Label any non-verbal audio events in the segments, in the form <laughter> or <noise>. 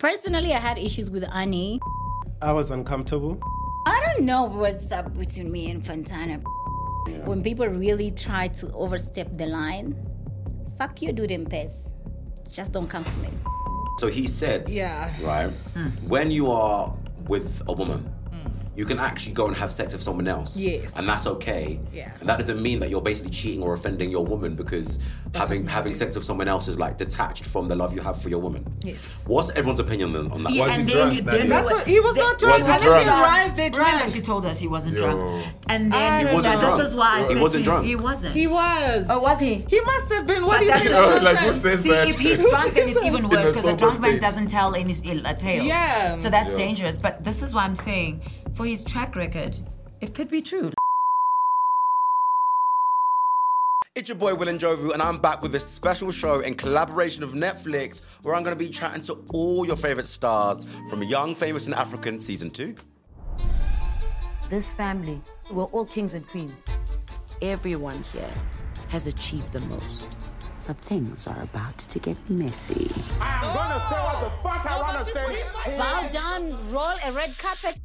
Personally, I had issues with Annie. I was uncomfortable. I don't know what's up between me and Fantana. When people really try to overstep the line, fuck you, dude, and piss. Just don't come for me. So he said, Yeah. right, hmm. when you are with a woman, you can actually go and have sex with someone else. Yes. And that's okay. Yeah. And that doesn't mean that you're basically cheating or offending your woman because having having sex with someone else is like detached from the love you have for your woman. Yes. What's everyone's opinion on, on that? Was and he then drunk then? That's what he was not drunk. Was he Unless drunk? he arrived there Brian drunk. actually told us he wasn't Yo. drunk. And I then don't wasn't drunk. this is why I He said wasn't to you, drunk. He wasn't. He was. Oh, was he? He must have been. What But do you that's think? <laughs> the- the like, who says See, that? if he's drunk, then it's even <laughs> worse because a drunk man doesn't tell any ill uh, tales. Yeah. So that's dangerous. But this is why I'm saying, for his track record, it could be true. It's your boy Will Njobvu, and I'm back with a special show in collaboration with Netflix where I'm going to be chatting to all your favorite stars from Young, Famous, and African Season 2. This family, we're all kings and queens. Everyone here has achieved the most. But things are about to get messy. I'm gonna say what the fuck I wanna say. Bow down, roll a red carpet.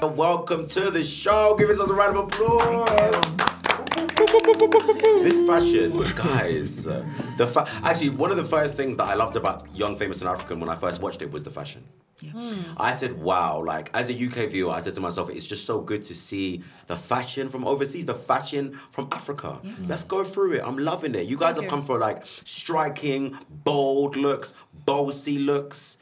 Welcome to the show. Give us a round of applause. this fashion, guys. uh, the fa- actually one of the first things that I loved about Young, Famous, and African when I first watched it was the fashion. Hmm. I said, "Wow!" Like as a UK viewer, I said to myself, "It's just so good to see the fashion from overseas, the fashion from Africa. Let's go through it. I'm loving it. You guys have come for like striking, bold looks, bossy looks.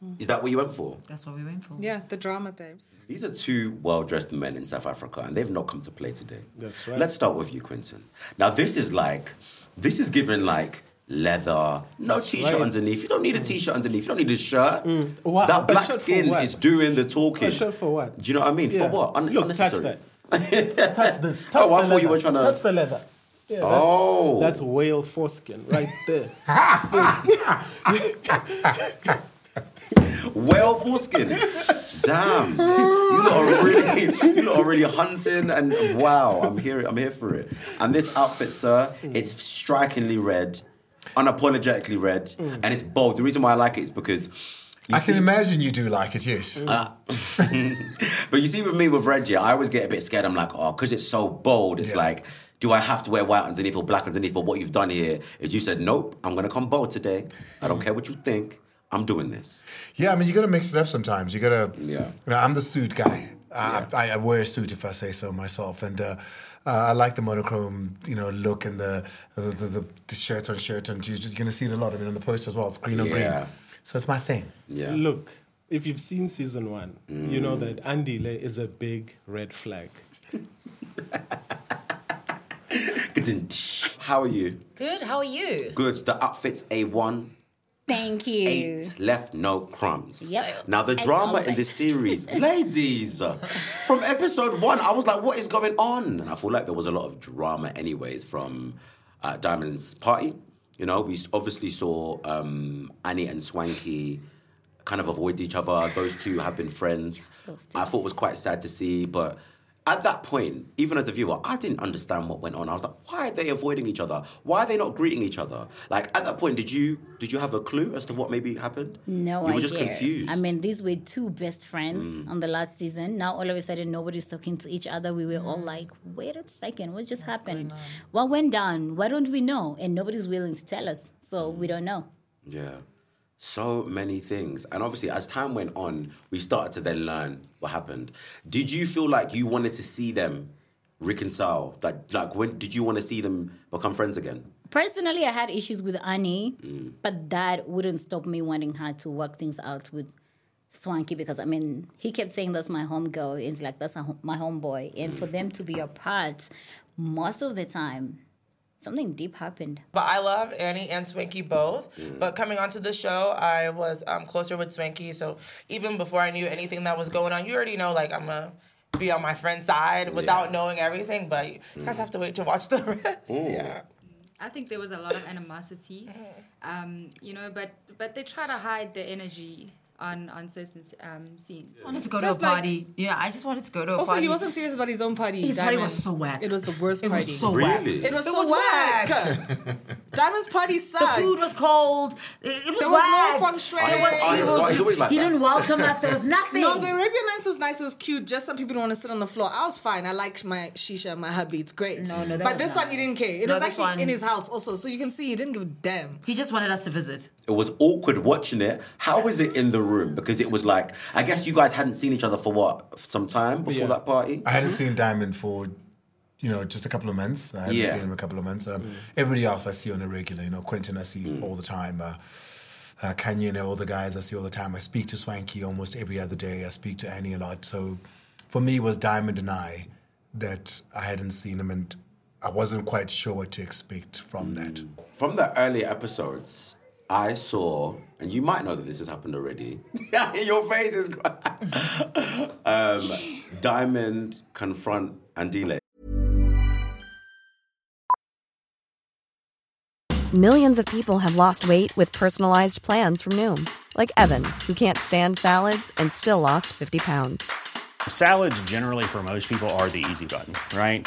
Hmm. Is that what you went for? That's what we went for. Yeah, the drama, babes. These are two well-dressed men in South Africa, and they've not come to play today. That's right. Let's start with you, Quinton. Now, this is like, this is given like leather, no t-shirt right. underneath. You don't need a mm. t-shirt underneath. You don't need a shirt. Mm. What- That black skin is doing the talking. A shirt for what? Do you know what I mean? Yeah. For what? Un- Look, touch unnecessary. that. <laughs> touch this. Touch Oh, I thought you were leather. trying to- touch the leather. Yeah, that's, Oh. that's whale foreskin right there. <laughs> Whale foreskin. Damn. You lot are really, you lot are really hunting, and wow, I'm here. I'm here for it. And this outfit, sir, mm. it's strikingly red, unapologetically red, and it's bold. The reason why I like it is because. you I can imagine you do like it, yes. <laughs> but you see, with me with red, yeah, I always get a bit scared. I'm like, oh, because it's so bold. It's Yeah. like, do I have to wear white underneath or black underneath? But what you've done here is you said, nope, I'm gonna come bold today. I don't care what you think. I'm doing this. Yeah, I mean, you got to mix it up sometimes. You got to, Yeah. you know, I'm the suit guy. I, I, I wear a suit if I say so myself. And uh, uh, I like the monochrome, you know, look and the the, the, the, the shirt on shirt. And you're going to see it a lot. I mean, on the poster as well. It's green on Yeah. green. So it's my thing. Yeah. Look, if you've seen season one, you know that Andile is a big red flag. <laughs> How are you? Good. How are you? Good. The outfit's A1. Thank you. Eight left, no crumbs. Yep. Now the drama in this right. series, <laughs> ladies, from episode one, I was like, "What is going on?" And I feel like there was a lot of drama, anyways, from uh, Diamond's party. You know, we obviously saw um, Annie and Swanky kind of avoid each other. Those two have been friends. Those two. I thought it was quite sad to see, but at that point, even as a viewer, I didn't understand what went on. I was like, why are they avoiding each other? Why are they not greeting each other? Like at that point, did you did you have a clue as to what maybe happened? No you idea. were just confused. Mm. I mean, these were two best friends on the last season. Now all of a sudden, nobody's talking to each other. We were all Mm. like, "Wait a second, what just happened? What went down? Why don't we know?" And nobody's willing to tell us, so we don't know. Yeah. So many things. And obviously, as time went on, we started to then learn what happened. Did you feel like you wanted to see them reconcile? Like, like when did you want to see them become friends again? Personally, I had issues with Annie, mm. but that wouldn't stop me wanting her to work things out with Swanky because I mean, he kept saying that's my home girl. It's like that's my homeboy, and for mm. them to be apart, most of the time, something deep happened. But I love Annie and Swanky both. But coming onto the show, I was um, closer with Swanky. So even before I knew anything that was going on, you already know, like, I'm going to be on my friend's side without knowing everything. But you guys have to wait to watch the <laughs> rest. Yeah. I think there was a lot of animosity, um, you know, but but they try to hide the energy on on certain um, scenes. I wanted to go to a like- party. yeah, I just wanted to go to a Also, party. Also, he wasn't serious about his own party. His party was so whack. It was the worst It party. was so whack. It was It so was whack. whack. <laughs> Diamond's party sucked. The food was cold. It, it was There was whack. no feng shui. It was, it was- always- it's like he that. didn't welcome us. There was <laughs> nothing. No, the Arabian Nights was nice. It was cute. Just some people don't want to sit on the floor. I was fine. I like my shisha, my hubby. It's great. No, no, But this not one, he nice. didn't care. It No, was this actually one- in his house also. So you can see he didn't give a damn. he just wanted us to visit. It was awkward watching it. How is it in the room? Because it was like, I guess you guys hadn't seen each other for what, some time before Yeah. that party? I hadn't seen Diamond for, you know, just a couple of months. I hadn't Yeah. seen him a couple of months. Um, Everybody else I see on a regular. You know, Quinton I see all the time. Uh, uh, Khanyi and all the guys I see all the time. I speak to Swanky almost every other day. I speak to Annie a lot. So for me, it was Diamond and I that I hadn't seen him, and I wasn't quite sure what to expect from that. From the earlier episodes, I saw, and you might know that this has happened already. <laughs> Your face is. <laughs> um, Diamond confront Andile. Millions of people have lost weight with personalized plans from Noom, like Evan, who can't stand salads and still lost 50 pounds. Salads, generally, for most people, are the easy button, right?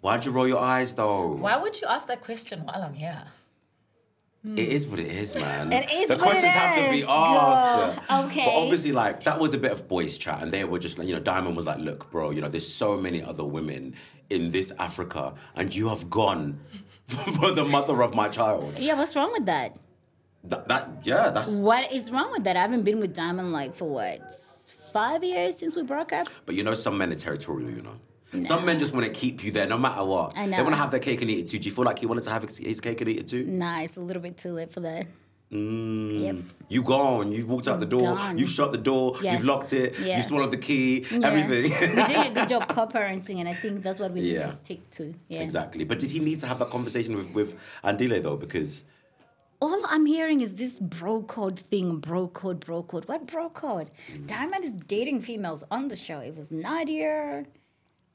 Why'd you roll your eyes though? Why would you ask that question while I'm here? It is what it is, man. It is the what it questions have to be is, asked. girl. Okay. But obviously, like that was a bit of boys' chat, and they were just like, you know, Diamond was like, "Look, bro, you know, there's so many other women in this Africa, and you have gone <laughs> for the mother of my child." Yeah, what's wrong with that? That, that yeah, that's. What is wrong with that? I haven't been with Diamond like for what five years since we broke up. But you know, some men are territorial. You know. Some men just want to keep you there no matter what. I They want to have their cake and eat it too. Do you feel like he wanted to have his- cake and eat it too? Nah, it's a little bit too late for that. Mm. Yep. You gone. You've walked out the door. You've shut the door. Yes. You've locked it. Yeah. You swallowed the key. Yeah. Everything. We're doing a good job <laughs> co-parenting, and I think that's what we need to stick to. Yeah. Exactly. But did he need to have that conversation with, with Andile though? Because All I'm hearing is this bro code thing, bro code, bro code. What bro code? Diamond is dating females on the show. It was Nadia.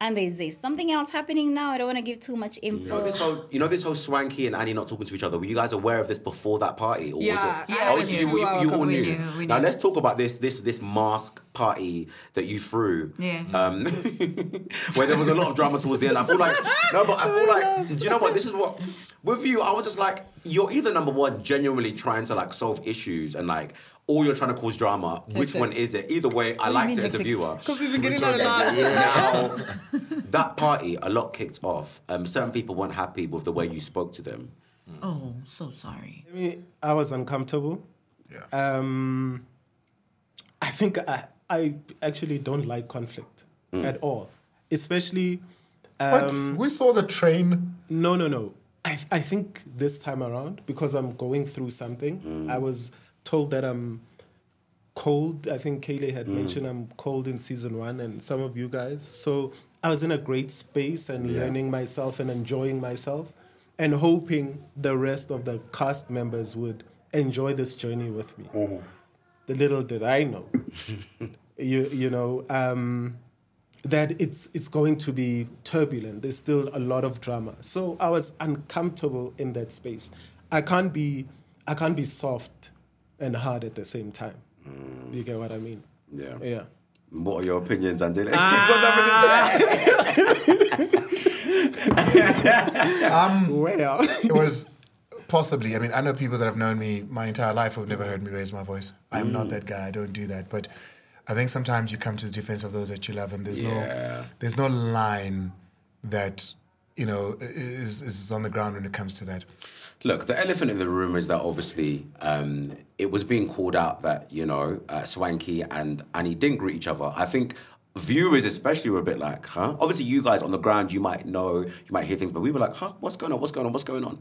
And there's, there's something else happening now. I don't want to give too much you info. know this whole you know this whole Swanky and Annie not talking to each other. Were you guys aware of this before that party? Or Yeah, was it? yeah, oh, we you, knew. you, you, you all We knew. knew, Now let's talk about this this this mask party that you threw. Yeah. Um, <laughs> where there was a lot of drama towards the end. I feel like no, but I feel <laughs> like do you know what? This is what with you. I was just like you're either number one genuinely trying to like solve issues and like. Or you're trying to cause drama. Which Hectic. one is it? Either way, I What do you liked mean it as a hectic? viewer. 'Cause we've been getting that a lot. Now, <laughs> that party, a lot kicked off. Um, certain people weren't happy with the way you spoke to them. Oh, so sorry. I mean, I was uncomfortable. Yeah. Um, I think I, I actually don't like conflict at all, especially. What? Um, We saw the train. No, no, no. I, I think this time around, because I'm going through something, I was told that I'm cold. I think Kayleigh had Mm. mentioned I'm cold in season one, and some of you guys. So I was in a great space and Yeah. learning myself and enjoying myself, and hoping the rest of the cast members would enjoy this journey with me. The little did I know, <laughs> you you know. Um, that it's it's going to be turbulent. There's still a lot of drama. So I was uncomfortable in that space. I can't be I can't be soft and hard at the same time. You get what I mean? Yeah. Yeah. What are your opinions, Angela? <laughs> <laughs> <laughs> um, well, it was possibly. I mean, I know people that have known me my entire life who've never heard me raise my voice. I am not Mm. that guy. I don't do that. But I think sometimes you come to the defense of those that you love, and there's Yeah. no there's no line that you know is is on the ground when it comes to that. Look, the elephant in the room is that obviously um, it was being called out that, you know, uh, Swanky and Annie didn't greet each other. I think viewers especially were a bit like, huh? Obviously you guys on the ground, you might know, you might hear things, but we were like, huh, what's going on, what's going on, what's going on?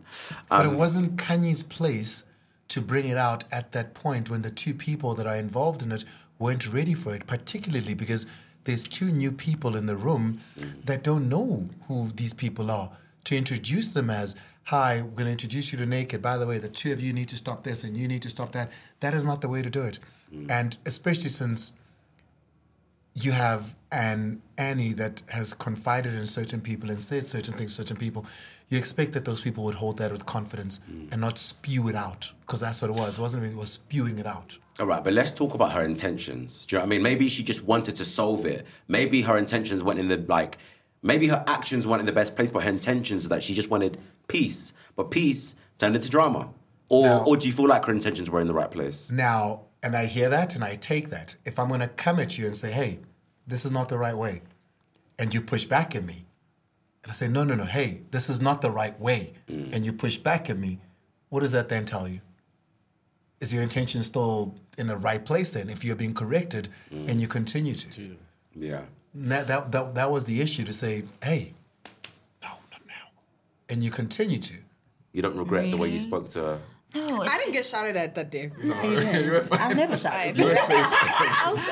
but Um, it wasn't Khanyi's place to bring it out at that point when the two people that are involved in it weren't ready for it, particularly because there's two new people in the room that don't know who these people are. To introduce them as, hi, we're going to introduce you to Naked. By the way, the two of you need to stop this and you need to stop that. That is not the way to do it. Mm. And especially since you have an Annie that has confided in certain people and said certain things to certain people, you expect that those people would hold that with confidence mm. and not spew it out because that's what it was. It wasn't really, it was spewing it out. All right, but let's talk about her intentions. Do you know what I mean? Maybe she just wanted to solve it. Maybe her intentions went in the like. Maybe her actions weren't in the best place, but her intentions that she just wanted peace. But peace turned into drama. Or, or do you feel like her intentions were in the right place? Now, and I hear that and I take that. If I'm going to come at you and say, hey, this is not the right way, and you push back at me, and I say, no, no, no, hey, this is not the right way, mm. and you push back at me, what does that then tell you? Is your intention still in the right place then if you're being corrected and mm. you continue to? Yeah. That, that, that, that was the issue to say, hey, no, not now. And you continue to. You don't regret the way you spoke to her? No, I didn't get shouted at that day. No, <laughs> <laughs> you. I've never shouted. <laughs> You were safe.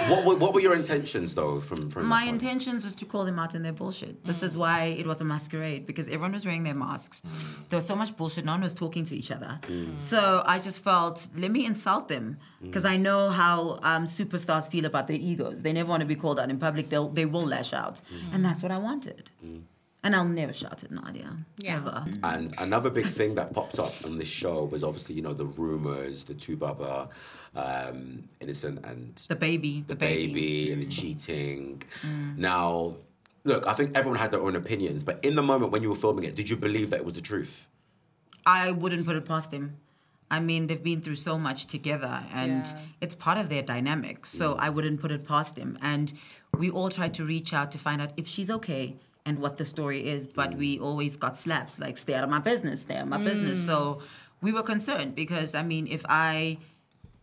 what, were, what were your intentions though? From from My intentions was to call them out in their bullshit. This is why it was a masquerade because everyone was wearing their masks. Mm. There was so much bullshit. No one was talking to each other. Mm. So I just felt, let me insult them mm. because I know how um, superstars feel about their egos. They never want to be called out in public. They'll they will lash out, mm. and that's what I wanted. And I'll never shout at Nadia. Ever. And another big thing that popped up on this show was obviously, you know, the rumors, the 2Baba, um, innocent and The baby. the, The, baby. baby, and the cheating. Mm. Now, look, I think everyone has their own opinions, but in the moment when you were filming it, did you believe that it was the truth? I wouldn't put it past him. I mean, they've been through so much together, and Yeah. it's part of their dynamic. So I wouldn't put it past him. And we all tried to reach out to find out if she's okay and what the story is, but we mm. always got slaps like, stay out of my business, stay out of my business. Mm. So we were concerned because, I mean, if I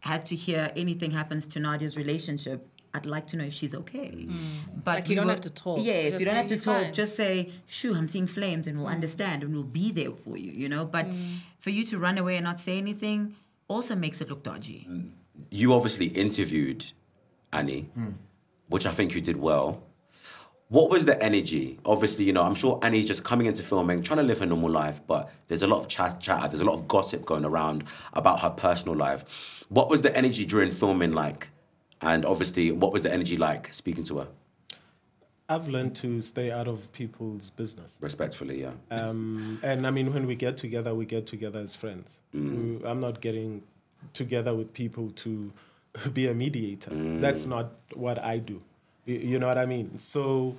had to hear anything happens to Nadia's relationship, I'd like to know if she's okay. Mm. But Like, you we don't were- have to talk. Yes, Just you don't have to talk. fine. Just say, "Shoo, I'm seeing flames," and we'll mm. understand and we'll be there for you. You know. But for you to run away and not say anything also makes it look dodgy. You obviously interviewed Annie, which I think you did well. What was the energy? Obviously, you know, I'm sure Annie's just coming into filming, trying to live her normal life, but there's a lot of chat, chat, there's a lot of gossip going around about her personal life. What was the energy during filming like? And obviously, what was the energy like speaking to her? I've learned to stay out of people's business. Respectfully, yeah. Um, and I mean, when we get together, we get together as friends. Mm. I'm not getting together with people to <laughs> be a mediator. Mm. That's not what I do. You, know what I mean? So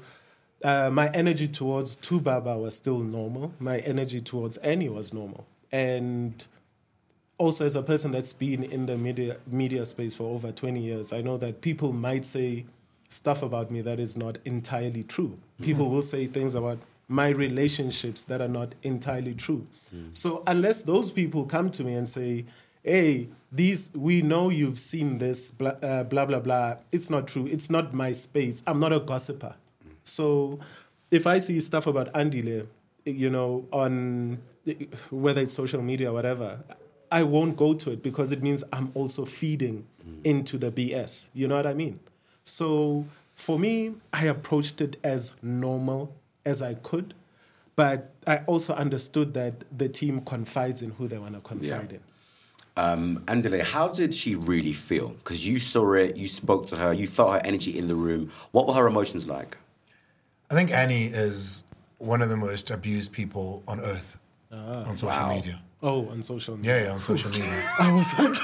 uh, my energy towards 2Baba was still normal. My energy towards Annie was normal. And also as a person that's been in the media media space for over 20 years, I know that people might say stuff about me that is not entirely true. People will say things about my relationships that are not entirely true. So unless those people come to me and say, "Hey, these we know you've seen this blah uh, blah blah blah," it's not true. It's not my space. I'm not a gossiper. So if I see stuff about Andile, you know, on whether it's social media or whatever, I won't go to it because it means I'm also feeding into the BS. You know what I mean? So for me, I approached it as normal as I could, but I also understood that the team confides in who they want to confide in. Um, Andile, how did she really feel? Because you saw it, you spoke to her, you felt her energy in the room. What were her emotions like? I think Annie is one of the most abused people on earth on social Wow. media. Oh, on social media. Yeah, yeah, on social media. <laughs> I was like,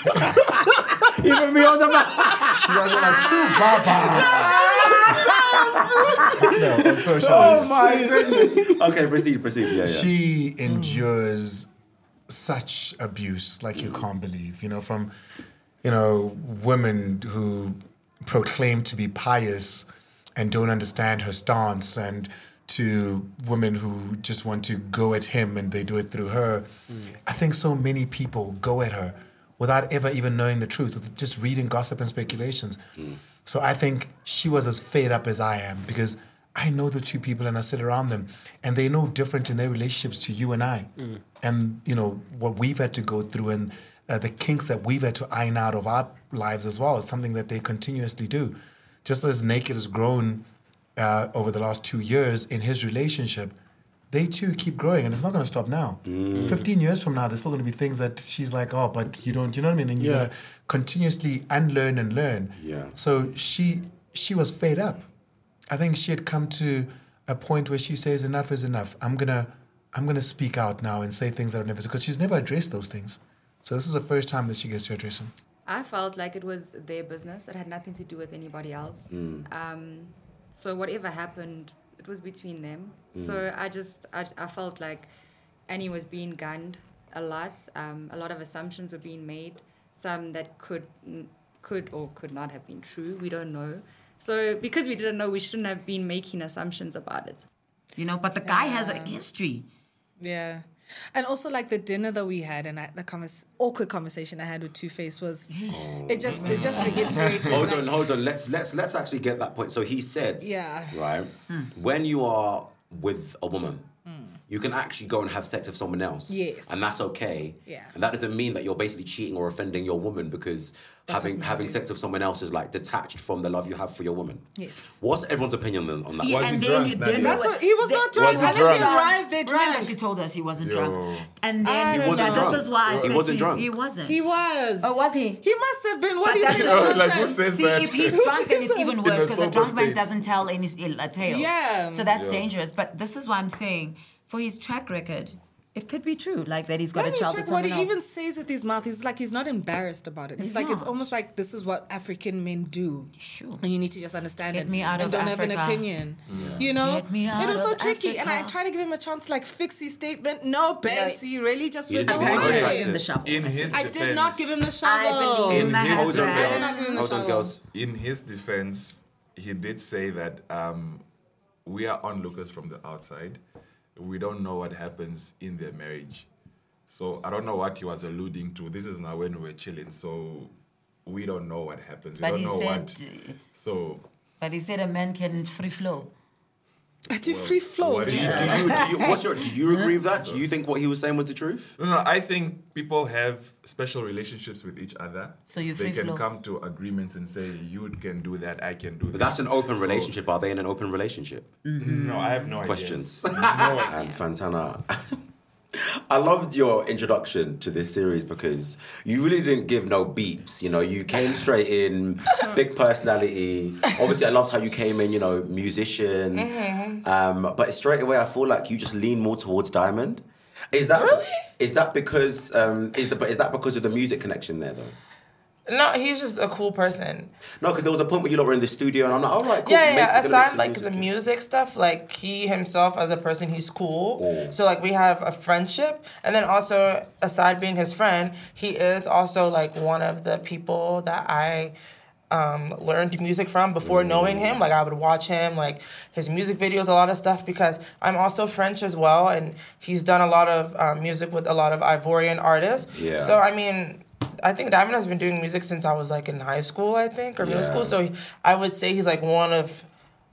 <laughs> Even me, I was about. <laughs> You guys are like two babas. no, on social media. Oh my goodness. okay, proceed, proceed. Yeah, yeah. She endures such abuse like you mm. can't believe. You know, from you know women who proclaim to be pious and don't understand her stance, and to women who just want to go at him and they do it through her. Mm. I think so many people go at her without ever even knowing the truth, just reading gossip and speculations. Mm. So I think she was as fed up as I am because I know the two people and I sit around them and they're no different in their relationships to you and I. And, you know, what we've had to go through and uh, the kinks that we've had to iron out of our lives as well is something that they continuously do. Just as Naked has grown uh, over the last two years in his relationship, they too keep growing and it's not going to stop now. 15 years from now, there's still going to be things that she's like, oh, but you don't, you know what I mean? And you're Yeah. going to continuously unlearn and learn. Yeah. So she she was fed up. I think she had come to a point where she says enough is enough. I'm gonna I'm gonna speak out now and say things that I've never said because she's never addressed those things. So this is the first time that she gets to address them. I felt like it was their business. It had nothing to do with anybody else. Mm. Um, so whatever happened, it was between them. Mm. So I just I, I felt like Annie was being gunned a lot. Um, a lot of assumptions were being made. Some that could could or could not have been true. We don't know. So because we didn't know, we shouldn't have been making assumptions about it. You know, but the guy has a history. Yeah. And also, like the dinner that we had and I, the convers- awkward conversation I had with 2face was, oh. it just it just reiterated. hold like- on, hold on. Let's let's let's actually get that point. So he said, Yeah. right, hmm. when you are with a woman, you can actually go and have sex with someone else. Yes. and that's okay. Yeah. and that doesn't mean that you're basically cheating or offending your woman because That's having having sex with someone else is like detached from the love you have for your woman. Yes. What's everyone's opinion on, on that? Yeah, and then you then That's what- he was not drunk. he wasn't he drunk. arrived there Brandon, drunk. he told us he wasn't Yo. drunk. And then don't wasn't this is why I He said wasn't to you, drunk. he wasn't. He was. Oh, was he? He must have been. What But do you think? The like, drunk who says See, that? if he's drunk, then it's even <laughs> worse because a drunk man doesn't tell any uh, tales. Yeah. So that's dangerous. But this is why I'm saying, for his track record, it could be true, like that he's got Let a me child check with what he else. even says with his mouth. He's like he's not embarrassed about it. He's, He's like it's almost like this is what African men do. Sure. And you need to just understand Get it me out and of don't have an opinion. Yeah. You know, Get me it was so of tricky. And I Africa. tried to give him a chance to like fix his statement. No, babes, he really just You went didn't the give him whole a way. chance to- shovel. In his I defense, did not give him the shovel. believe in my his Hold on, husband. girls. not giving a Hold shovel. girls. in his defense, he did say that um, we are onlookers from the outside. We don't know what happens in their marriage. So I don't know what he was alluding to. This is now when we're chilling, so we don't know what happens. We But don't he know said, what. So but he said a man can free flow. I did free flow. Do you, do you, do you, what's your, do you agree with that? Do you think what he was saying was the truth? No, no, I think people have special relationships with each other. So you they free can flow. come to agreements and say, "You can do that, I can do that. But that." that's an open relationship. Are they in an open relationship? No, I have no idea. Questions. No idea. and Fantana. <laughs> I loved your introduction to this series because you really didn't give no beeps. You know, you came straight in, <laughs> big personality. Obviously, I loved how you came in. You know, musician. Mm-hmm. Um, but straight away, I feel like you just lean more towards Diamond. Is that Really? Is that because um, is the but is that because of the music connection there though? No, he's just a cool person. No, because there was a point where you lot were in the studio, and I'm like, all right, cool. Yeah, yeah. make Aside like music. the music stuff, like he himself as a person, he's cool. Oh. So like we have a friendship, and then also aside being his friend, he is also like one of the people that I um, learned music from before knowing him. Like I would watch him, like his music videos, a lot of stuff because I'm also French as well, and he's done a lot of um, music with a lot of Ivorian artists. Yeah. So I mean. I think Diamond has been doing music since I was like in high school, I think, or middle school. So he- I would say he's like one of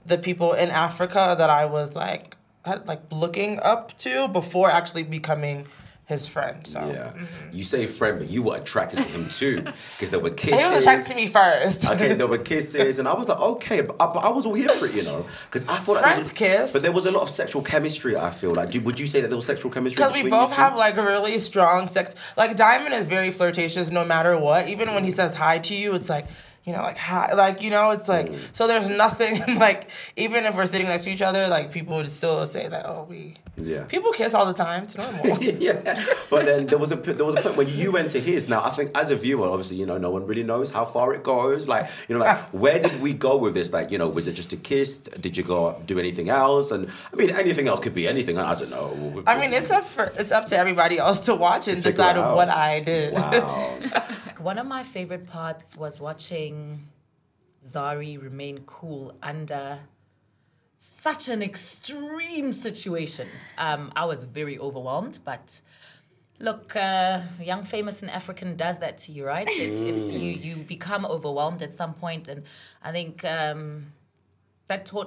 the people in Africa that I was like had, like looking up to before actually becoming his friend. So Yeah. Mm-hmm. You say friend, but you were attracted to him too. Because there were kisses. he was attracted to me first. okay, there were <laughs> kisses, and I was like, okay, but I, but I was all here for it, you know, because I thought Friends that kiss. But there was a lot of sexual chemistry. I feel like, do, would you say that there was sexual chemistry? Because we both have like a really strong sex. Like Diamond is very flirtatious no matter what. Even when he says hi to you, it's like you know, like hi, like you know, it's like mm. so. There's nothing <laughs> like even if we're sitting next to each other, like people would still say that oh we Yeah. people kiss all the time. It's normal. <laughs> yeah. But then there was a p- there was a point when you went to his. Now I think as a viewer, obviously you know no one really knows how far it goes. Like you know like <laughs> where did we go with this? Like you know was it just a kiss? Did you go do anything else? And I mean anything else could be anything. I don't know. I mean, it's up for it's up to everybody else to watch and decide what I did. Like, one of my favorite parts was watching Zari remain cool under such an extreme situation. Um, I was very overwhelmed, but look, uh, young, famous, and African does that to you, right? It, it, Mm. you you become overwhelmed at some point, and I think um, that taught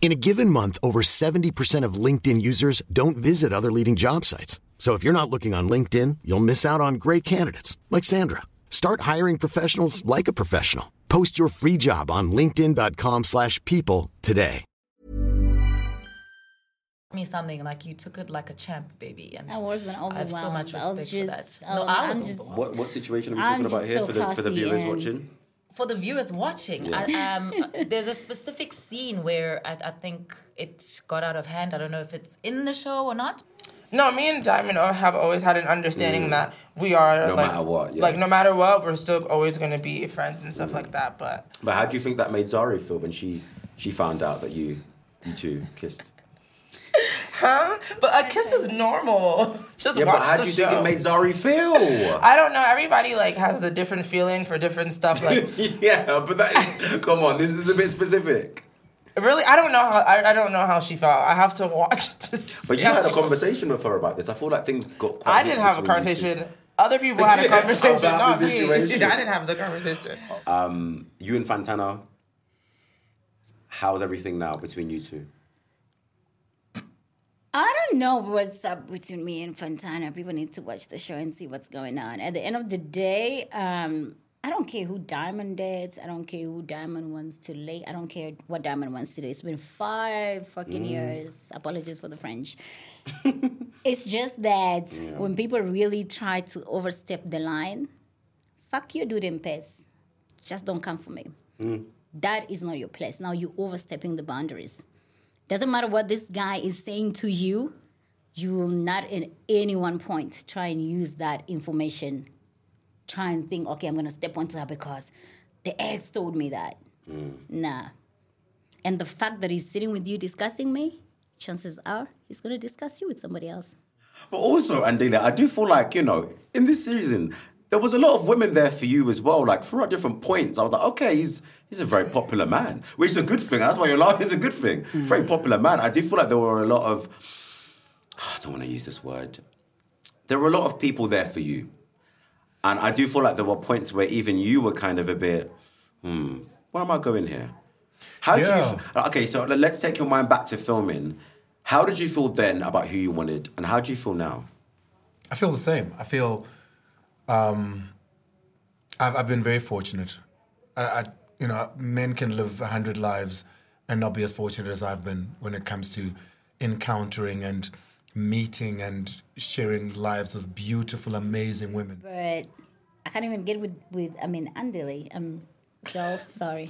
In a given month, over 70% of LinkedIn users don't visit other leading job sites. So if you're not looking on LinkedIn, you'll miss out on great candidates like Sandra. Start hiring professionals like a professional. Post your free job on linkedin.com/people slash people today. me something like you took it like a champ, baby. And I wasn't I have so much overwhelmed. I respect was for just- that. No, I was just- What what situation are we I'm talking about here so for the for the viewers watching? For the viewers watching, Yeah. I, <laughs> um, there's a specific scene where I, I think it got out of hand. I don't know if it's in the show or not. No, me and Diamond have always had an understanding Mm. that we are No like, matter what, yeah. like no matter what, we're still always gonna be friends and stuff like that. But But how do you think that made Zari feel when she she found out that you you two kissed? <laughs> huh? But a kiss is normal. <laughs> Just yeah, watch but how the do you show. think it made Zari feel? <laughs> I don't know. Everybody like has a different feeling for different stuff. Like yeah, but that is come on. This is a bit specific. really, I don't know how. I, I don't know how she felt. I have to watch this. But you had a conversation with her about this. I feel like things got. Quite I didn't have a between you two. conversation. Other people had a conversation, not me. I didn't have the conversation. Um, you and Fantana. How's everything now between you two? I don't know what's up between me and Fantana. People need to watch the show and see what's going on. At the end of the day, um, I don't care who Diamond dates. I don't care who Diamond wants to lay. I don't care what Diamond wants to do. It's been five fucking Mm. years. Apologies for the French. <laughs> it's just that Yeah. when people really try to overstep the line, fuck you, dude, and piss. Just don't come for me. That is not your place. Now you're overstepping the boundaries. Doesn't matter what this guy is saying to you, you will not in any one point try and use that information. Try and think, okay, I'm gonna step onto that because the ex told me that. Mm. Nah. And the fact that he's sitting with you discussing me, chances are he's gonna discuss you with somebody else. But also, Andile, I do feel like, you know, in this season, there was a lot of women there for you as well. Like, throughout different points, I was like, okay, he's he's a very popular man, which is a good thing. That's why you're laughing. It's a good thing. Very popular man. I do feel like there were a lot of, <sighs> I don't want to use this word. There were a lot of people there for you. And I do feel like there were points where even you were kind of a bit, hmm, where am I going here? How do you, okay, so let's take your mind back to filming. How did you feel then about who you wanted, and how do you feel now? I feel the same. I feel um, I've, I've been very fortunate. I, I, you know, men can live a hundred lives and not be as fortunate as I've been when it comes to encountering and meeting and sharing lives with beautiful, amazing women. But I can't even get with, with I mean, Andile. Um, so sorry.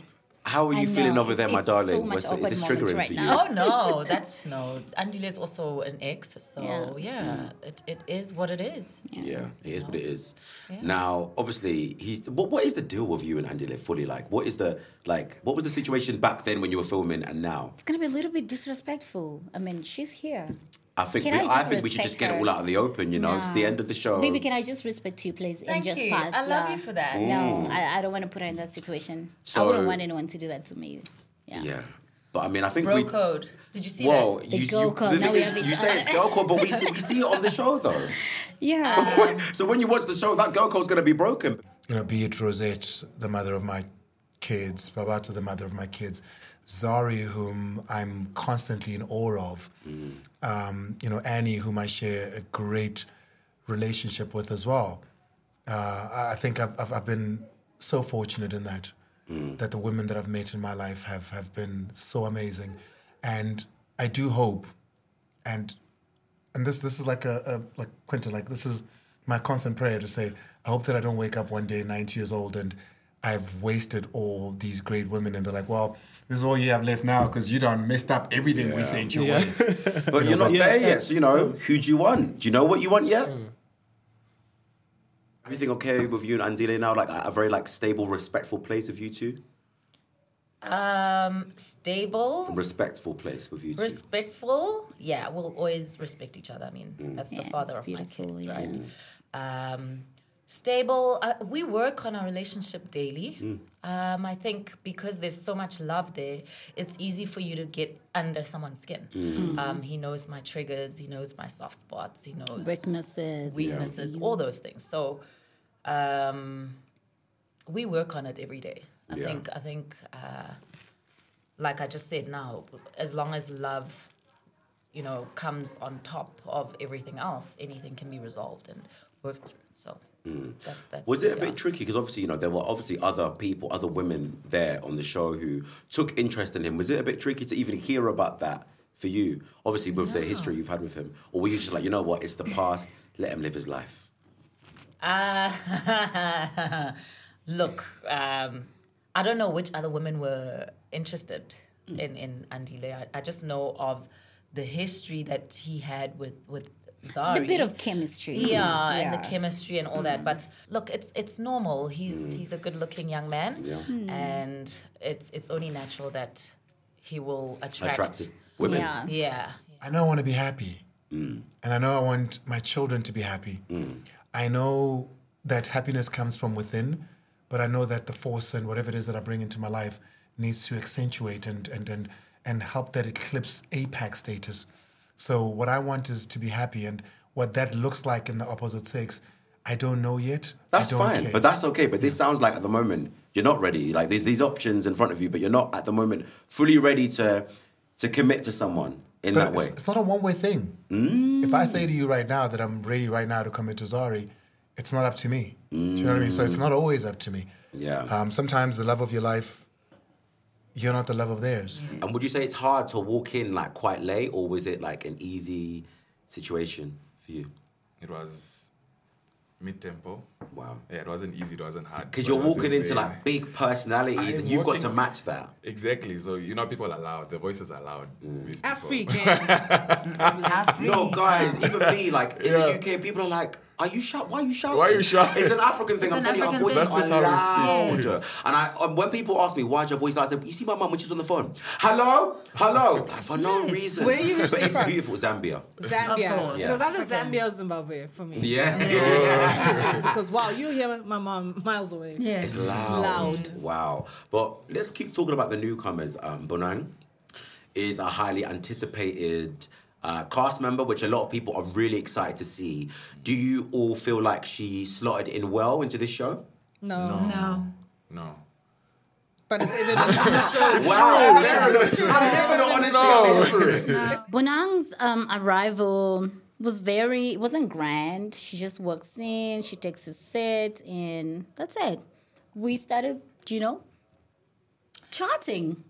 How are you I feeling over there, my it's so darling? much Was it this triggering right for you? now. Oh no, <laughs> that's no. Andile is also an ex, so Yeah. yeah, mm. it, it is what it is. Yeah, it is what it is. Yeah. Now, obviously, he's. What, what is the deal with you and Andile fully? Like, what is the like? What was the situation back then when you were filming, and now? It's gonna be a little bit disrespectful. I mean, she's here. I think Can we, I I, think we should just respect get it all out in the open. You know, it's the end of the show. Baby, can I just respect you, please, Thank and just you. pass? I love yeah. you for that. No, Mm. I, I don't want to put her in that situation. I wouldn't want anyone to do that to me. Yeah. yeah. But I mean, I think Bro we. code. Did you see Whoa, that? The you, girl you, code. the Now thing we is, have each you say it's other. girl code, but we <laughs> see, we see it on the show though. Yeah. <laughs> so when you watch the show, that girl code's gonna be broken. you know, be it Rosette, the mother of my kids, Babata, the mother of my kids, Zari, whom I'm constantly in awe of, um, you know, Annie, whom I share a great relationship with as well. Uh, I think I've, I've, I've been so fortunate in that, that the women that I've met in my life have, have been so amazing. And I do hope, and and this this is like a, a like Quinton, like this is my constant prayer to say, I hope that I don't wake up one day 90 years old and I've wasted all these great women and they're like, well, this is all you have left now because you done messed up everything we sent you. way. <laughs> But you're not there yet, so you know who do you want? Do you know what you want yet? Everything okay with you and Andile now? Like a a very like stable, respectful place of you two. Um, stable, Respectful place with you two. respectful. Yeah, we'll always respect each other. I mean, Mm. that's the father it's of my kids, yeah. right? Um, stable. Uh, we work on our relationship daily. Mm. Um, I think because there's so much love there, it's easy for you to get under someone's skin. Mm. Um, he knows my triggers. He knows my soft spots. He knows Weaknesses. weaknesses, all those things. So um, we work on it every day. I Yeah. think. I think. Uh, like I just said now, as long as love, you know, comes on top of everything else, anything can be resolved and worked through. So that's that's. Was it a bit are. tricky? Because obviously, you know, there were obviously other people, other women there on the show who took interest in him. Was it a bit tricky to even hear about that for you? Obviously, with the history you've had with him, or were you just like, you know what, it's the past. Let him live his life. Uh, <laughs> look, um, I don't know which other women were interested in in Andile. I, I just know of the history that he had with with Zari. The bit of chemistry. Yeah, and the chemistry and all that. Mm. But look, it's it's normal. He's mm. he's a good-looking young man, Yeah. Hmm. and it's it's only natural that he will attract Attracted women. Yeah, yeah. I know I want to be happy. Mm. And I know I want my children to be happy. I know that happiness comes from within, but I know that the force and whatever it is that I bring into my life needs to accentuate and and and, and help that eclipse apex status. So what I want is to be happy and what that looks like in the opposite sex, I don't know yet. That's fine, care. but that's okay. But this sounds like at the moment you're not ready. Like there's these options in front of you, but you're not at the moment fully ready to to commit to someone in But that way. it's not a one way thing. If I say to you right now that I'm ready right now to commit to Zari, it's not up to me. Do you know what I mean? So it's not always up to me. Yeah. Um, sometimes the love of your life, you're not the love of theirs. And would you say it's hard to walk in like quite late, or was it like an easy situation for you? It was mid tempo. Wow. Yeah, it wasn't easy. It wasn't hard. Because you're walking into there. like big personalities, I'm and you've got to match that. Exactly. So you know, people are loud. The voices are loud. Mm. these people. <laughs> African. No, guys, even me, like in Yeah. the UK, people are like, "Are you shout? Why are you shouting? Why are you shouting? It's an African thing. It's I'm an telling you, our African voices thing. Are just how we loud. speak. And I, um, when people ask me why's your voice loud, I say, "You see my mum when she's on the phone. Hello, hello, like, for no reason. Where are you But originally it's from? beautiful, Zambia. Zambia. Of course. It was either Zambia or Zimbabwe for me. Yeah. yeah. <laughs> because wow, you hear my mom miles away. Yeah. It's loud. Loud. Wow. But let's keep talking about the newcomers. Um, Bonang is a highly anticipated uh, cast member, which a lot of people are really excited to see. Do you all feel like she slotted in well into this show? No. No. No. But it's evident in the show. <laughs> Wow. I'm here for the honesty. I'm here for it. Bonang's um, arrival was very, it wasn't grand. She just walks in, she takes a set, and that's it. We started, you know, charting.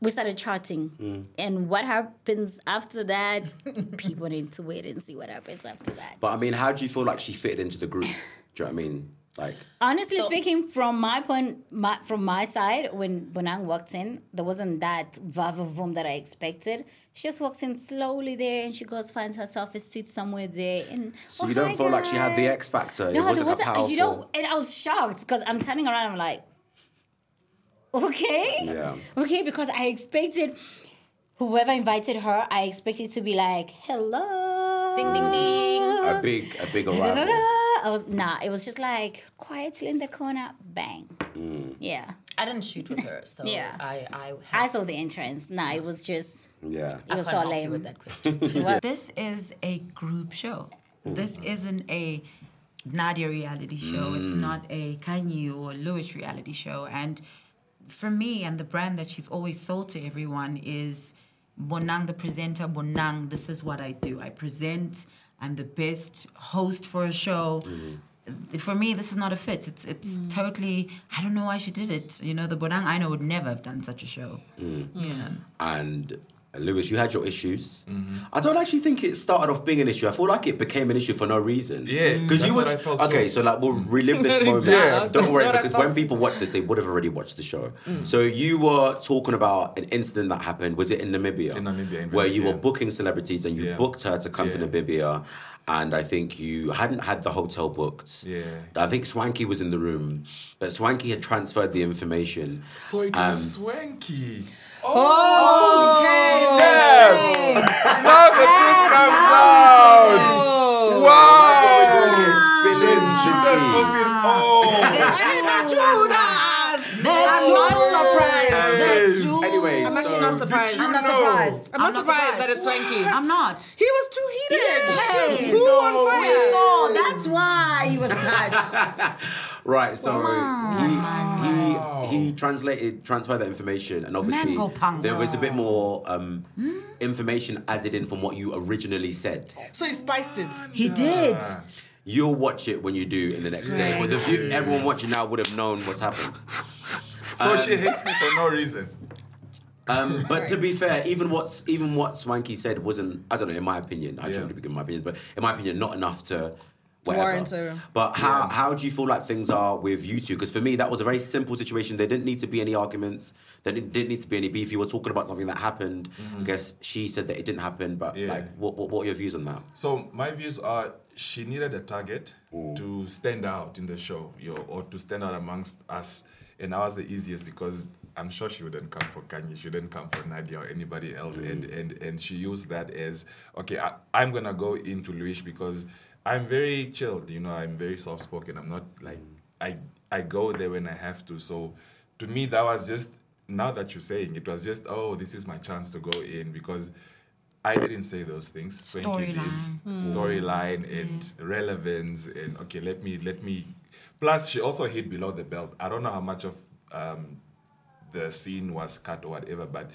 We started charting. And what happens after that, <laughs> people need to wait and see what happens after that. But I mean, how do you feel like she fitted into the group? Do you know what I mean? Like, Honestly speaking, from my point, my, from my side, when Bonang walked in, there wasn't that vavavoom that I expected. She just walks in slowly there, and she goes finds herself a seat somewhere there. And so oh, you don't hi, feel like she had the. X factor? it No, wasn't there a wasn't. powerful. You know, and I was shocked because I'm turning around. I'm like, okay, Yeah. okay, because I expected. whoever invited her, I expected to be like, hello. Ding, ding, ding. A big, a big arrival. I was, nah, it was just like quietly in the corner, bang. Mm. Yeah. I didn't shoot with her, so Yeah. I I, I saw the entrance. Nah, it was just, Yeah. it was I so can't help you lame. with that question. <laughs> What? This is a group show. This isn't a Nadia reality show. It's Mm. not a Khanyi or Luis reality show. And for me, and the brand that she's always sold to everyone is Bonang, the presenter. Bonang, this is what I do. I present. I'm the best host for a show. For me, this is not a fit. It's it's totally. I don't know why she did it. You know, the Bonang I know would never have done such a show. Mm. Yeah. And Luis, you had your issues. I don't actually think it started off being an issue. I feel like it became an issue for no reason. Yeah, because you what would. Okay, too. so like we'll <laughs> relive this moment. dark. Don't worry, because when people watch this, they would have already watched the show. Mm. So you were talking about an incident that happened. Was it in Namibia? In Namibia, in where you Venice, were booking celebrities and you Yeah. booked her to come to Namibia, and I think you hadn't had the hotel booked. Yeah. I think Swanky was in the room, but Swanky had transferred the information. So it Um, was Swanky. Oh, okay. Now the truth comes out. Wow. Anyway, I'm actually so- not surprised. I'm not surprised. I'm not surprised that it's Swanky. I'm not. He was too heated. Like he was Yes. too on fire. We saw. That's why he was touched. <laughs> Right, so he, he he translated transferred that information, and obviously there was a bit more um, information added in from what you originally said. So he spiced it. He did. You'll watch it when you do in the next day, but the view, everyone watching now would have known what's happened. So Um, she hates me for no reason. Um, <laughs> but to be fair, even what's even what Swanky said wasn't I don't know in my opinion. I Yeah. shouldn't really give my opinions, but in my opinion, not enough to. Whatever. But how how do you feel like things are with you two? Because for me, that was a very simple situation. There didn't need to be any arguments. There didn't, didn't need to be any beef. You were talking about something that happened. I guess she said that it didn't happen. But Yeah. like, what, what what are your views on that? So my views are she needed a target to stand out in the show, you know, or to stand out amongst us. And I was the easiest because I'm sure she wouldn't come for Khanyi, she wouldn't come for Nadia or anybody else. And and and she used that as okay, I, I'm gonna go into Luis because I'm very chilled, you know, I'm very soft spoken. I'm not like I I go there when I have to. So to me that was just now that you're saying it was just oh this is my chance to go in because I didn't say those things. Storyline. Mm. Storyline and relevance and okay, let me let me. Plus, she also hit below the belt. I don't know how much of um, the scene was cut or whatever, but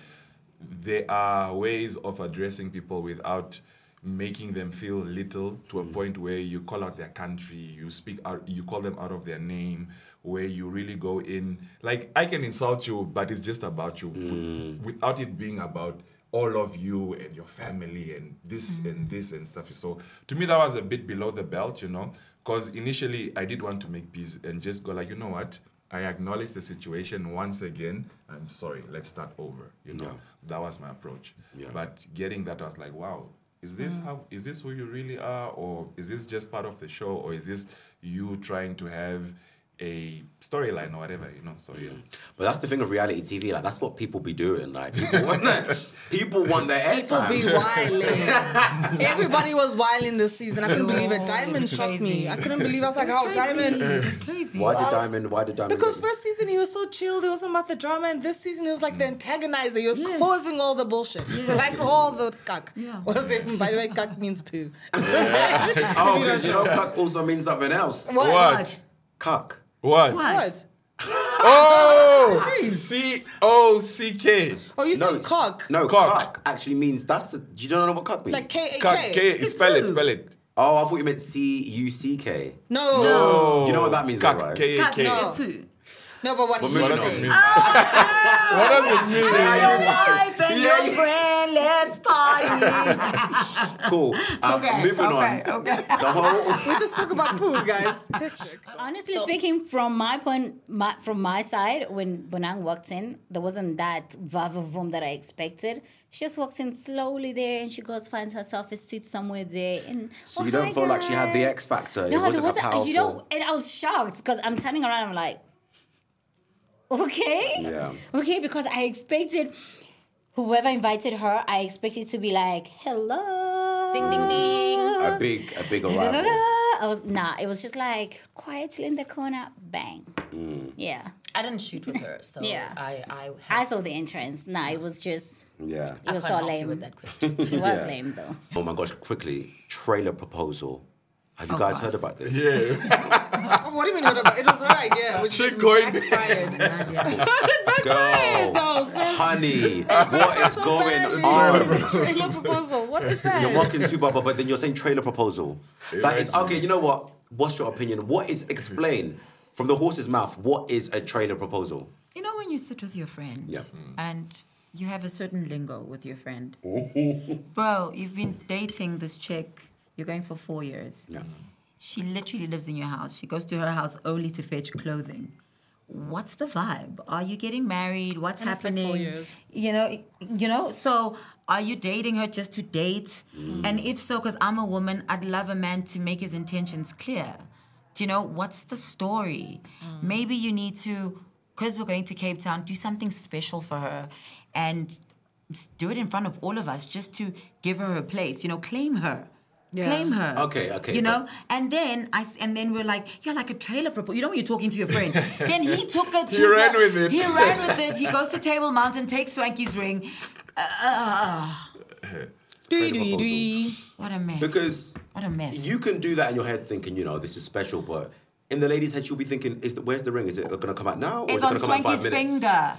there are ways of addressing people without making them feel little to a mm. point where you call out their country, you speak out, you call them out of their name, where you really go in. Like I can insult you, but it's just about you, w- mm. without it being about all of you and your family and this mm. and this and stuff. So to me, that was a bit below the belt, you know, because initially I did want to make peace and just go like, you know what. I acknowledge the situation once again. I'm sorry. Let's start over. You know, Yeah. that was my approach. Yeah. But getting that, I was like, wow, is this Mm. how? Is this who you really are, or is this just part of the show, or is this you trying to have a storyline or whatever? You know. So yeah. Mm. But that's the thing of reality TV. Like that's what people be doing. Like people want their, <laughs> people want their People be wilding. <laughs> Everybody was wilding this season. I couldn't believe it. Diamond shocked me. I couldn't believe. I was like, how Diamond? crazy. Why did Diamond? Why did Diamond? Because first season he was so chilled, it wasn't about the drama, and this season he was like the mm. antagonizer. He was causing all the bullshit, <laughs> like all the cuck. Was it? By the way, cuck means poo. oh, because you know, cuck also means something else. What? What? Cuck. What? What? Oh, <laughs> C O C K. Oh, you No, said cock. No, Cock. cock actually means that's the. You don't know what cock means? Like K A Cuck, K. K. Spell it. Spell it. Oh, I thought you meant C U C K. No. No. You know what that means, Cuck, though, right? K A Cat K. No. poo. No, but what What he does What it it said. mean? Ah, <laughs> what does it ah, mean? Ah. Your wife and your friend, let's party. <laughs> Cool. Um, Okay, moving okay, on. okay. The whole. <laughs> We just spoke about poo, guys. Honestly speaking, from my point, my, from my side, when Bonang walked in, there wasn't that vava vroom that I expected. She just walks in slowly there, and she goes finds herself a seat somewhere there. And So "Oh, you don't hi, feel like she had the. X factor. it No, wasn't there wasn't. powerful. You know, and I was shocked because I'm turning around. I'm like, okay, Yeah. okay, because I expected. whoever invited her, I expected to be like, hello. Ding, ding, ding. A big, a big arrival. I was, nah, it was just like quietly in the corner, bang. Mm. Yeah. I didn't shoot with her, so Yeah. I I, I saw the entrance. Nah, it was just, Yeah. it was I so can't help you lame. with that question. <laughs> it was Yeah. lame though. Oh my gosh, quickly. Trailer proposal. Have you Oh, guys gosh. heard about this? <laughs> <laughs> what do you mean? What about, it was her idea. Which She going backfired. <laughs> Girl, No, <laughs> sis. honey, what is going on? Trailer proposal. What is that? You're walking to Baba, but then you're saying trailer proposal. That is okay. You know what? What's your opinion? What is explain from the horse's mouth? What is a trailer proposal? You know when you sit with your friend Yeah. and you have a certain lingo with your friend. Bro, you've been dating this chick, you're going for four years. Yeah. She literally lives in your house. She goes to her house only to fetch clothing. What's the vibe? Are you getting married? What's And it's like happening? four years. You know, you know. So, are you dating her just to date? Mm. And if so, because I'm a woman, I'd love a man to make his intentions clear. Do you know what's the story? Maybe you need to, because we're going to Cape Town, do something special for her, and do it in front of all of us, just to give her a place. You know, claim her. Yeah. Claim her. Okay, okay, You know, but- and then I and then we're like, you're like a trailer proposal. You know when you're talking to your friend. <laughs> then he took it. He to ran the- with it. He ran with it. He goes to Table Mountain, takes Swanky's ring. Uh, uh, <laughs> Trailer proposal. what a mess. Because what a mess. you can do that in your head, thinking, you know, this is special, but in the lady's head, she'll be thinking, is the, where's the ring? Is it going to come out now, or it's is it on going to come out in five Swanky's minutes? finger.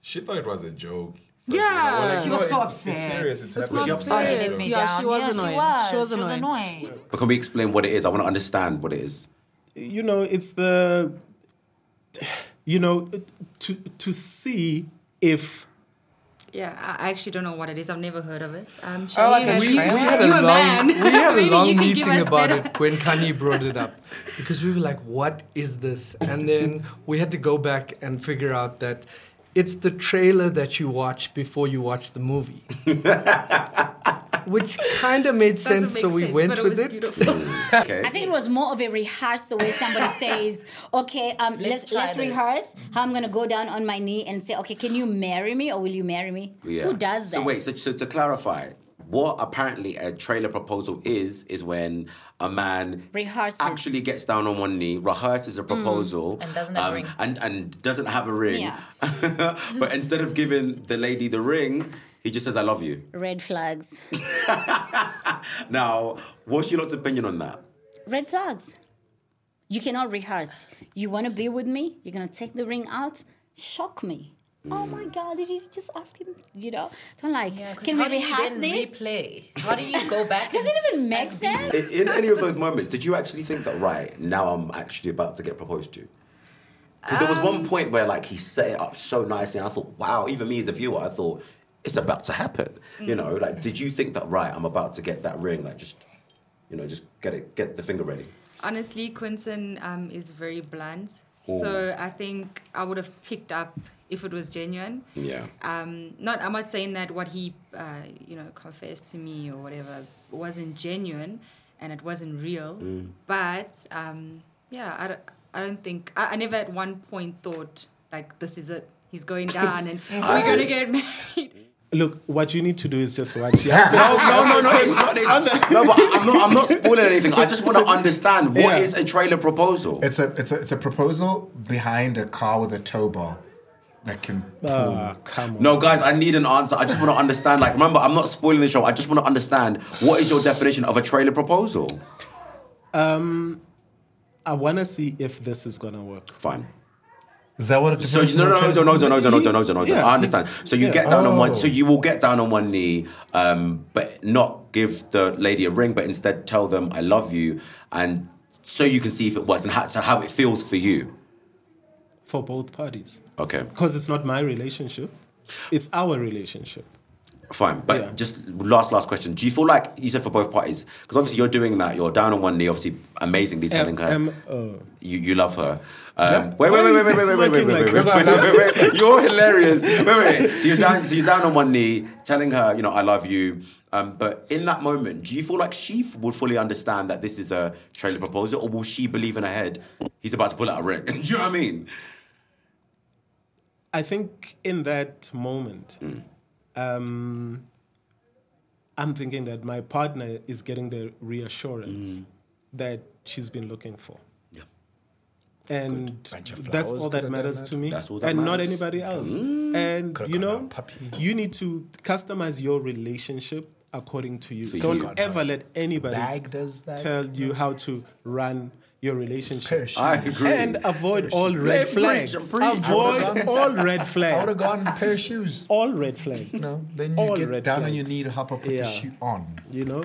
She thought it was a joke. Yeah. Like, She no, was so it's- upset. It's serious. It's It's she upset? serious. me Yeah, down. she was Yeah, annoyed. She was. She was She was annoyed. annoyed. But can we explain what it is? I want to understand what it is. you know it's the you know to to see if Yeah, I I actually don't know what it is. I've never heard of it. Um, Oh, like Shaheen, a have we, we had a you long man. we had a <laughs> Maybe long you can give meeting about better- it when Khanyi <laughs> brought it up because we were like, "What is this?" And then we had to go back and figure out that it's the trailer that you watch before you watch the movie, <laughs> which kind of made sense. So we sense, went but it with was it. <laughs> Okay. I think it was more of a rehearsal where somebody <laughs> says, "Okay, um, Let's let's let's, rehearse how I'm gonna go down on my knee and say, okay, can you marry me or will you marry me? Yeah. Who does that? So wait, so, so to clarify, what apparently a trailer proposal is is when a man Rehearses. actually gets down on one knee, rehearses a mm. proposal, And doesn't have a ring. and and doesn't have a ring. Yeah. <laughs> but instead of giving the lady the ring, he just says, "I love you." Red flags. <laughs> Now, what's your lot's opinion on that? Red flags. You cannot rehearse. You want to be with me? You're gonna take the ring out. Shock me. Oh my God! Did you just ask him? You know, don't like. Yeah, 'cause can we do rehearse this? replay? How do you go back? <laughs> Does it even make sense? In, in any of those moments, did you actually think that right now I'm actually about to get proposed to? Because there was Um, one point where like he set it up so nicely, and I thought, wow. Even me as a viewer, I thought it's about to happen. You know, like did you think that right? I'm about to get that ring. Like just, you know, just get it, get the finger ready. Honestly, Quinton um, is very blunt. So I think I would have picked up if it was genuine. Yeah. Um, not, I'm not saying that what he, uh, you know, confessed to me or whatever wasn't genuine and it wasn't real. Mm. But um, yeah, I don't, I don't think, I, I never at one point thought, like, this is it. He's going <laughs> down and <laughs> we're going to get married. Look what you need to do is just watch no, no, no, no, it's not. It's, no, but I'm not. I'm not spoiling anything. I just want to understand what is Yeah. a trailer proposal. It's a it's a it's a proposal behind a car with a tow bar that can pull. Ah, come on. No, guys, I need an answer. I just want to understand. Like, remember, I'm not spoiling the show. I just want to understand what is your definition of a trailer proposal. Um, I want to see if this is gonna work. Fine. Is that what it So no, no, no, no, no, no, no, no, no, no, no, no. I understand. So you get down on one. Oh. So you will get down on one knee, um, but not give the lady a ring, but instead tell them I love you, and so you can see if it works and how, so how it feels for you. for both parties Okay, because it's not my relationship; it's our relationship. Fine. But just last, last question. Do you feel like you said for both parties? Because obviously you're doing that. You're down on one knee, obviously amazingly telling her Um, oh. you, you love her. Um, Yeah. Wait, wait, wait, wait, wait, wait, wait, wait, wait, wait, wait, wait, wait, wait, wait. You're hilarious. Wait, wait. So you're down. So you're down on one knee, telling her, you know, I love you. Um, but in that moment, do you feel like she f- would fully understand that this is a trailer proposal, or will she believe in her head he's about to pull out a ring? <laughs> do you know what I mean? I think in that moment, Mm. Um, I'm thinking that my partner is getting the reassurance that she's been looking for. Yeah. And that's all that matters to me, That's all that and not anybody else. Mm. And Could've you know, you need to customize your relationship according to you. For. Don't God, ever let anybody Bag does that. tell you how to run your relationship. Push. I agree. And avoid all red Preach, flags. preach. I Avoid all red I would have flags. gone a pair of shoes. All red flags. No, then you All get red down on your flags. knee to hop up, put the Yeah. shoe on. You know?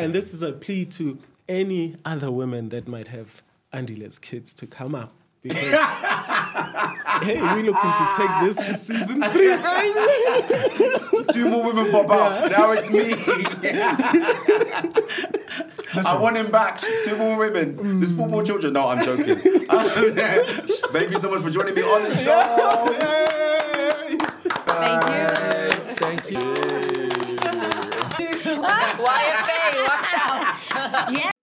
and this is a plea to any other women that might have Andile's kids to come up. Because, <laughs> hey, we're looking to take this to season three, baby. <laughs> Two more women pop out. Now it's me. <laughs> I want him back. Two more women. Mm. There's four more children. No, I'm joking. <laughs> Thank you so much for joining me on the show. Thank you. Thank you. YFA, <laughs> watch out. yeah. <laughs>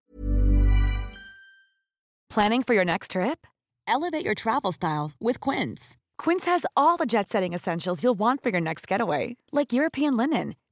Planning for your next trip? Elevate your travel style with Quince. Quince has all the jet setting essentials you'll want for your next getaway, like European linen,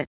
it.